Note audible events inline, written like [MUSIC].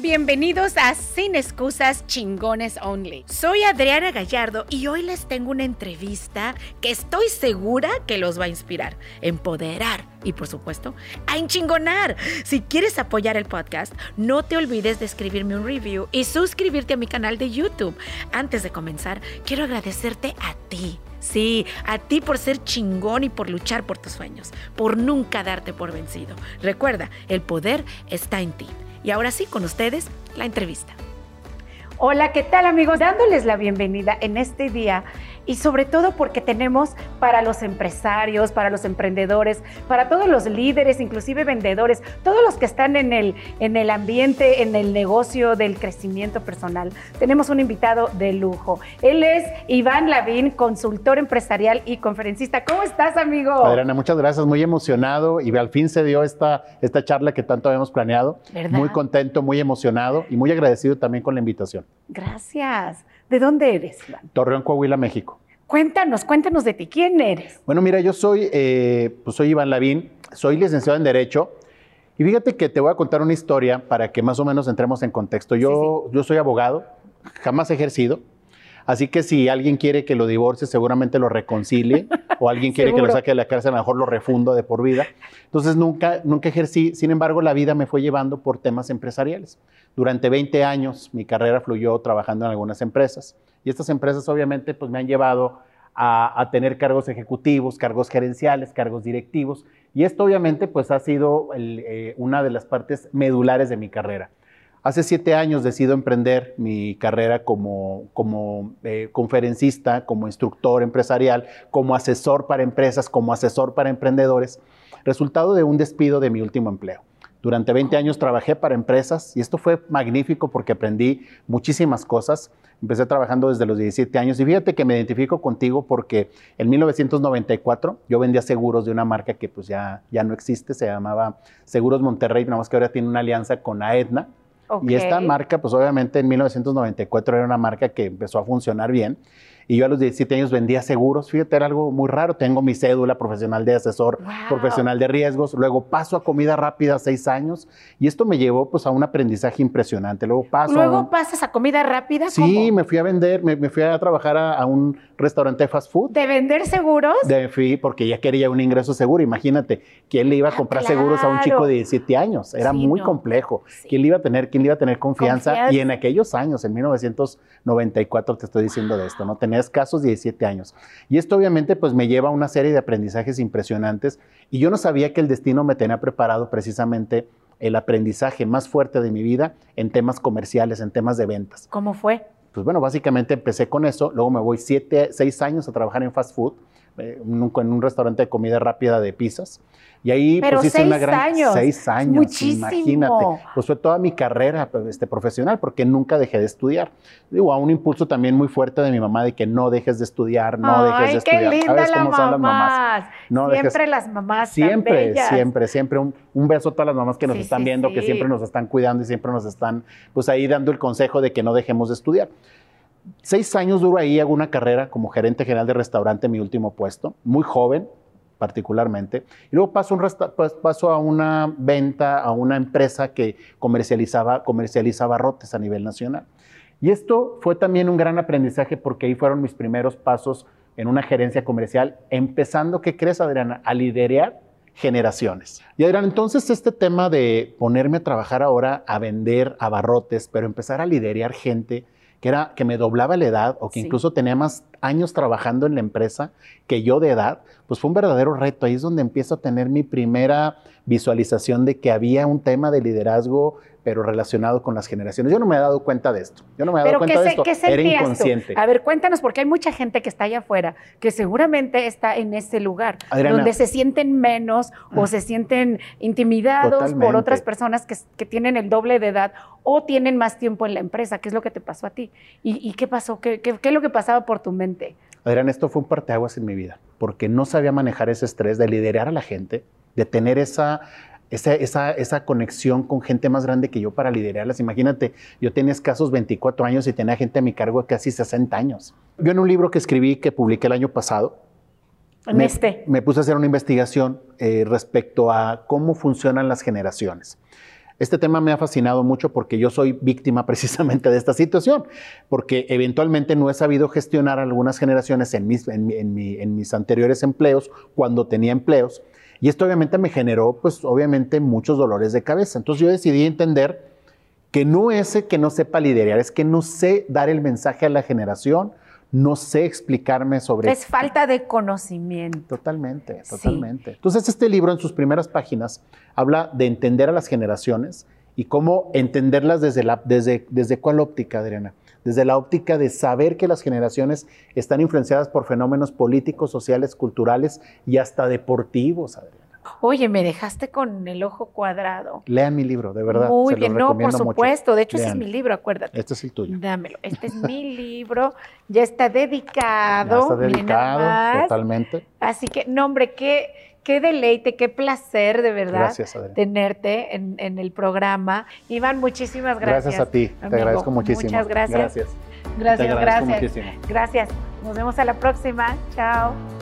Bienvenidos a Sin Excusas Chingones Only. Soy Adriana Gallardo y hoy les tengo una entrevista que estoy segura que los va a inspirar, empoderar y por supuesto a enchingonar. Si quieres apoyar el podcast, no te olvides de escribirme un review y suscribirte a mi canal de YouTube. Antes de comenzar, quiero agradecerte a ti. Sí, a ti por ser chingón y por luchar por tus sueños, por nunca darte por vencido. Recuerda, el poder está en ti. Y ahora sí, con ustedes, la entrevista. Hola, ¿qué tal amigos? Dándoles la bienvenida en este día y sobre todo porque tenemos para los empresarios, para los emprendedores, para todos los líderes, inclusive vendedores, todos los que están en el, en el ambiente, en el negocio del crecimiento personal. Tenemos un invitado de lujo. Él es Iván Lavín, consultor empresarial y conferencista. ¿Cómo estás, amigo? Adriana, muchas gracias, muy emocionado y al fin se dio esta, esta charla que tanto habíamos planeado. Muy contento, muy emocionado y muy agradecido también con la invitación. Gracias. ¿De dónde eres, Iván? Torreón, Coahuila, México. Cuéntanos, cuéntanos de ti. ¿Quién eres? Bueno, mira, yo soy, eh, pues soy Iván Lavín, soy licenciado en Derecho. Y fíjate que te voy a contar una historia para que más o menos entremos en contexto. Yo, yo soy abogado, jamás he ejercido. Así que si alguien quiere que lo divorcie, seguramente lo reconcilie. [LAUGHS] o alguien quiere que lo saque de la cárcel, a lo mejor lo refundo de por vida. Entonces nunca, nunca ejercí. Sin embargo, la vida me fue llevando por temas empresariales. Durante 20 años mi carrera fluyó trabajando en algunas empresas. Y estas empresas obviamente pues me han llevado a, tener cargos ejecutivos, cargos gerenciales, cargos directivos. Y esto obviamente pues ha sido eh, una de las partes medulares de mi carrera. Hace siete años decido emprender mi carrera como, eh, conferencista, como instructor empresarial, como asesor para empresas, como asesor para emprendedores, resultado de un despido de mi último empleo. Durante 20 años trabajé para empresas y esto fue magnífico porque aprendí muchísimas cosas. Empecé trabajando desde los 17 años y fíjate que me identifico contigo porque en 1994 yo vendía seguros de una marca que pues ya, ya no existe, se llamaba Seguros Monterrey, nada más que ahora tiene una alianza con Y esta marca pues obviamente en 1994 era una marca que empezó a funcionar bien y yo a los 17 años vendía seguros. Fíjate, era algo muy raro. Tengo mi cédula profesional de asesor, profesional de riesgos. Luego paso a comida rápida seis años y esto me llevó pues a un aprendizaje impresionante. Luego paso. Luego pasas a comida rápida. Sí, me fui a vender, me, fui a trabajar a, un restaurante de fast food. ¿De vender seguros? De fui porque ya quería un ingreso seguro. Imagínate, ¿quién le iba a ah, comprar seguros a un chico de 17 años? Era muy complejo. ¿Quién le iba a tener, quién le iba a tener confianza? Y en aquellos años, en 1994 te estoy diciendo de esto, ¿no? Tenía escasos 17 años. Y esto obviamente pues me lleva a una serie de aprendizajes impresionantes y yo no sabía que el destino me tenía preparado precisamente el aprendizaje más fuerte de mi vida en temas comerciales, en temas de ventas. ¿Cómo fue? Pues bueno, básicamente empecé con eso, luego me voy siete, seis años a trabajar en fast food, eh, en un restaurante de comida rápida de pizzas. Y ahí Pero pues, hice una gran... Años. Seis años. Muchísimo. Imagínate. Pues fue toda mi carrera pues, este, profesional porque nunca dejé de estudiar. Digo, a un impulso también muy fuerte de mi mamá de que no dejes de estudiar, no dejes de estudiar. Qué linda ¿Sabes cómo son las mamás? siempre las mamás. Siempre, siempre, siempre. Un, un, beso a todas las mamás que nos están viendo, que siempre nos están cuidando y siempre nos están pues ahí dando el consejo de que no dejemos de estudiar. Seis años duro ahí, hago una carrera como gerente general de restaurante, mi último puesto, muy joven, particularmente. Y luego paso, a una venta a una empresa que comercializaba, comercializa barrotes a nivel nacional. Y esto fue también un gran aprendizaje porque ahí fueron mis primeros pasos en una gerencia comercial, empezando, ¿qué crees, Adriana? A liderar generaciones. Y Adriana, entonces este tema de ponerme a trabajar ahora a vender abarrotes, pero empezar a liderar gente, que, era, que me doblaba la edad o que incluso tenía más años trabajando en la empresa que yo de edad, pues fue un verdadero reto. Ahí es donde empiezo a tener mi primera visualización de que había un tema de liderazgo pero relacionado con las generaciones. Yo no me he dado cuenta de esto. Yo no me he dado cuenta de esto. Era inconsciente. A ver, cuéntanos, porque hay mucha gente que está allá afuera que seguramente está en ese lugar, donde se sienten menos o se sienten intimidados por otras personas que, tienen el doble de edad o tienen más tiempo en la empresa. ¿Qué es lo que te pasó a ti? ¿Y, qué pasó? ¿Qué, ¿Qué, es lo que pasaba por tu mente? Adrián, esto fue un parteaguas en mi vida, porque no sabía manejar ese estrés de liderar a la gente, de tener esa esa, esa, conexión con gente más grande que yo para liderarlas. Imagínate, yo tenía escasos 24 años y tenía gente a mi cargo de casi 60 años. Yo en un libro que escribí, que publiqué el año pasado, me, este. me, puse a hacer una investigación eh, respecto a cómo funcionan las generaciones. Este tema me ha fascinado mucho porque yo soy víctima [LAUGHS] precisamente de esta situación, porque eventualmente no he sabido gestionar algunas generaciones en mis, en, mis anteriores empleos, cuando tenía empleos, y esto obviamente me generó, pues obviamente, muchos dolores de cabeza. Entonces yo decidí entender que no es que no sepa liderar, es que no sé dar el mensaje a la generación, no sé explicarme sobre... Es falta de conocimiento. Totalmente, totalmente. Entonces este libro en sus primeras páginas habla de entender a las generaciones y cómo entenderlas desde, la, desde, desde cuál óptica, Adriana. Desde la óptica de saber que las generaciones están influenciadas por fenómenos políticos, sociales, culturales y hasta deportivos, Adriana. Oye, me dejaste con el ojo cuadrado. Lean mi libro, de verdad. Muy bien, no, por supuesto. De hecho, ese es mi libro, acuérdate. Este es el tuyo. Dámelo. Este es mi [LAUGHS] libro. Ya está dedicado. Ya está dedicado, totalmente. Así que, no, hombre, qué, qué deleite, qué placer, de verdad, gracias, tenerte en, en, el programa. Iván, muchísimas gracias. Gracias a ti, te agradezco muchísimo. Muchas gracias. Gracias. Gracias, gracias. Gracias. Nos vemos a la próxima. Chao.